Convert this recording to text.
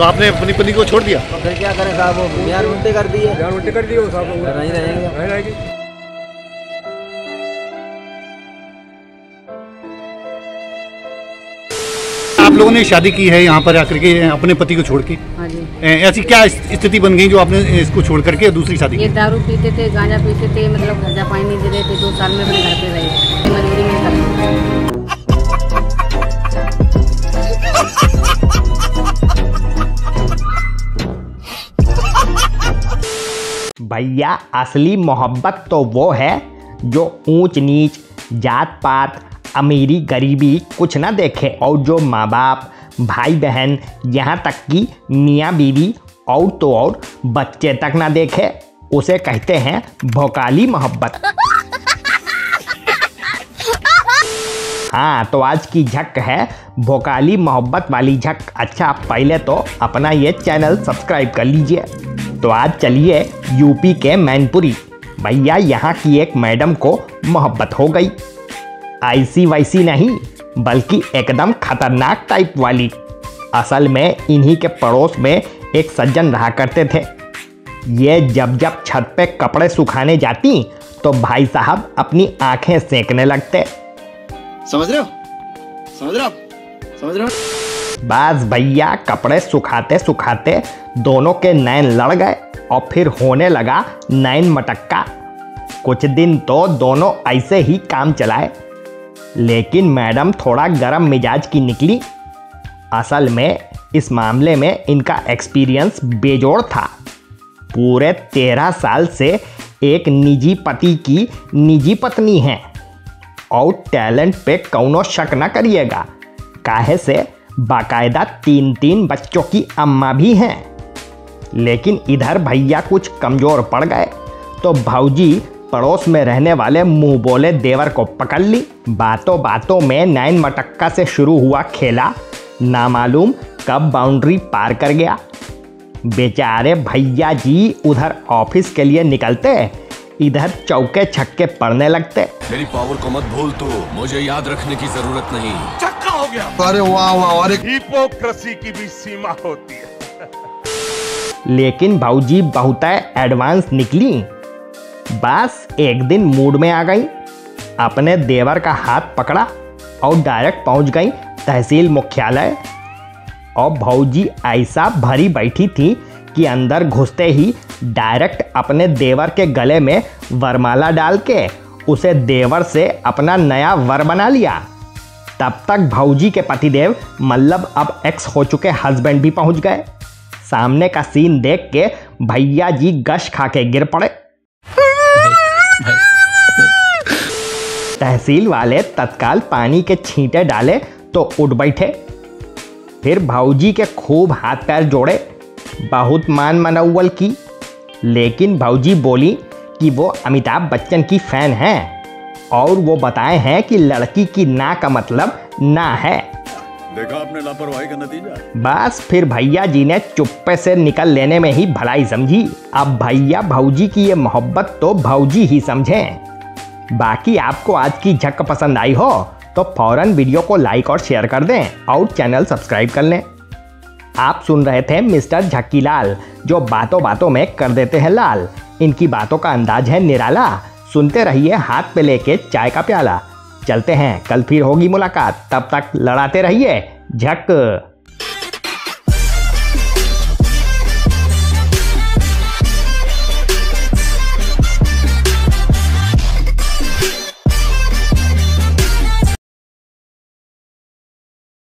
तो आपने अपनी पत्नी को छोड़ दिया? फिर क्या करें साहब वो बयान उल्टे कर दिए यार उल्टे कर दिए वो साहब फिर नहीं रहेंगे। नहीं रहेगी आप लोगों ने शादी की है यहाँ पर आकर के अपने पति को छोड़ के? हाँ जी। ऐसी क्या स्थिति बन गई जो आपने इसको छोड़ करके दूसरी शादी ये दारू पीते थे गांजा पीते थे मतलब खर्चा पानी नहीं दे रहे थे दो साल में अपने घर पे रहे। भैया, असली मोहब्बत तो वो है जो ऊंच नीच जात पात अमीरी गरीबी कुछ ना देखे और जो माँ बाप भाई बहन यहाँ तक कि मियाँ बीवी और तो और बच्चे तक ना देखे, उसे कहते हैं भोकाली मोहब्बत। हाँ तो आज की झक है भोकाली मोहब्बत वाली झक। अच्छा पहले तो अपना ये चैनल सब्सक्राइब कर लीजिए। तो आज चलिए यूपी के मैनपुरी। भैया, यहाँ की एक मैडम को मोहब्बत हो गई। ऐसी वैसी नहीं, बल्कि एकदम खतरनाक टाइप वाली। असल में इन्हीं के पड़ोस में एक सज्जन रहा करते थे। ये जब जब छत पे कपड़े सुखाने जाती तो भाई साहब अपनी आँखें सेकने लगते। समझ रहे हो? समझ रहे हो समझ रहे हो? बस भैया, कपड़े सुखाते सुखाते दोनों के नैन लड़ गए और फिर होने लगा नैन मटक्का। कुछ दिन तो दोनों ऐसे ही काम चलाए। लेकिन मैडम थोड़ा गर्म मिजाज की निकली। असल में, इस मामले में इनका एक्सपीरियंस बेजोड़ था। पूरे तेरह साल से एक निजी पति की निजी पत्नी हैं। और टैलेंट पे कौनो शक न करिएगा। काहे से? बाकायदा तीन तीन बच्चों की अम्मा भी हैं। लेकिन इधर भैया कुछ कमज़ोर पड़ गए तो भाऊजी पड़ोस में रहने वाले मुँह बोले देवर को पकड़ ली। बातों बातों में नैन मटक्का से शुरू हुआ खेला। नामालूम कब बाउंड्री पार कर गया। बेचारे भैया जी उधर ऑफ़िस के लिए निकलते इधर चौके छक्के पड़ने लगते। मेरी पावर को मत भूल तू मुझे याद रखने की ज़रूरत नहीं। अरे वाह वाह अरे हिपोक्रेसी की भी सीमा होती है। लेकिन भाऊजी बहुत एडवांस निकली। बस एक दिन मूड में आ गई। अपने देवर का हाथ पकड़ा और डायरेक्ट पहुँच गई तहसील मुख्यालय। और भाऊजी ऐसा भरी बैठी थी कि अंदर घुसते ही डायरेक्ट अपने देवर के गले में वरमाला डाल के उसे देवर से अपना नया वर बना लिया। तब तक भाऊजी के पतिदेव मतलब अब एक्स हो चुके हस्बैंड भी पहुँच गए। सामने का सीन देख के भैया जी गश खा के गिर पड़े। तहसील वाले तत्काल पानी के छींटे डाले तो उठ बैठे। फिर भाऊजी के खूब हाथ पैर जोड़े। बहुत मान मनौवल की। लेकिन भाऊजी बोली कि वो अमिताभ बच्चन की फ़ैन हैं। और वो बताए हैं कि लड़की की ना का मतलब ना है। देखा आपने लापरवाही का नतीजा? बस फिर भैया जी ने चुप्पे से निकल लेने में ही भलाई समझी। अब भैया भौजी की ये मोहब्बत तो भौजी ही समझें। बाकी आपको आज की झक पसंद आई हो तो फ़ौरन वीडियो को लाइक और शेयर कर दें और चैनल सब्सक्राइब कर लें। आप सुन रहे थे मिस्टर झक्की लाल जो बातों बातों में कर देते हैं लाल। इनकी बातों का अंदाज है निराला। सुनते रहिए हाथ पे लेके चाय का प्याला। चलते हैं, कल फिर होगी मुलाकात। तब तक लड़ाते रहिए, झक।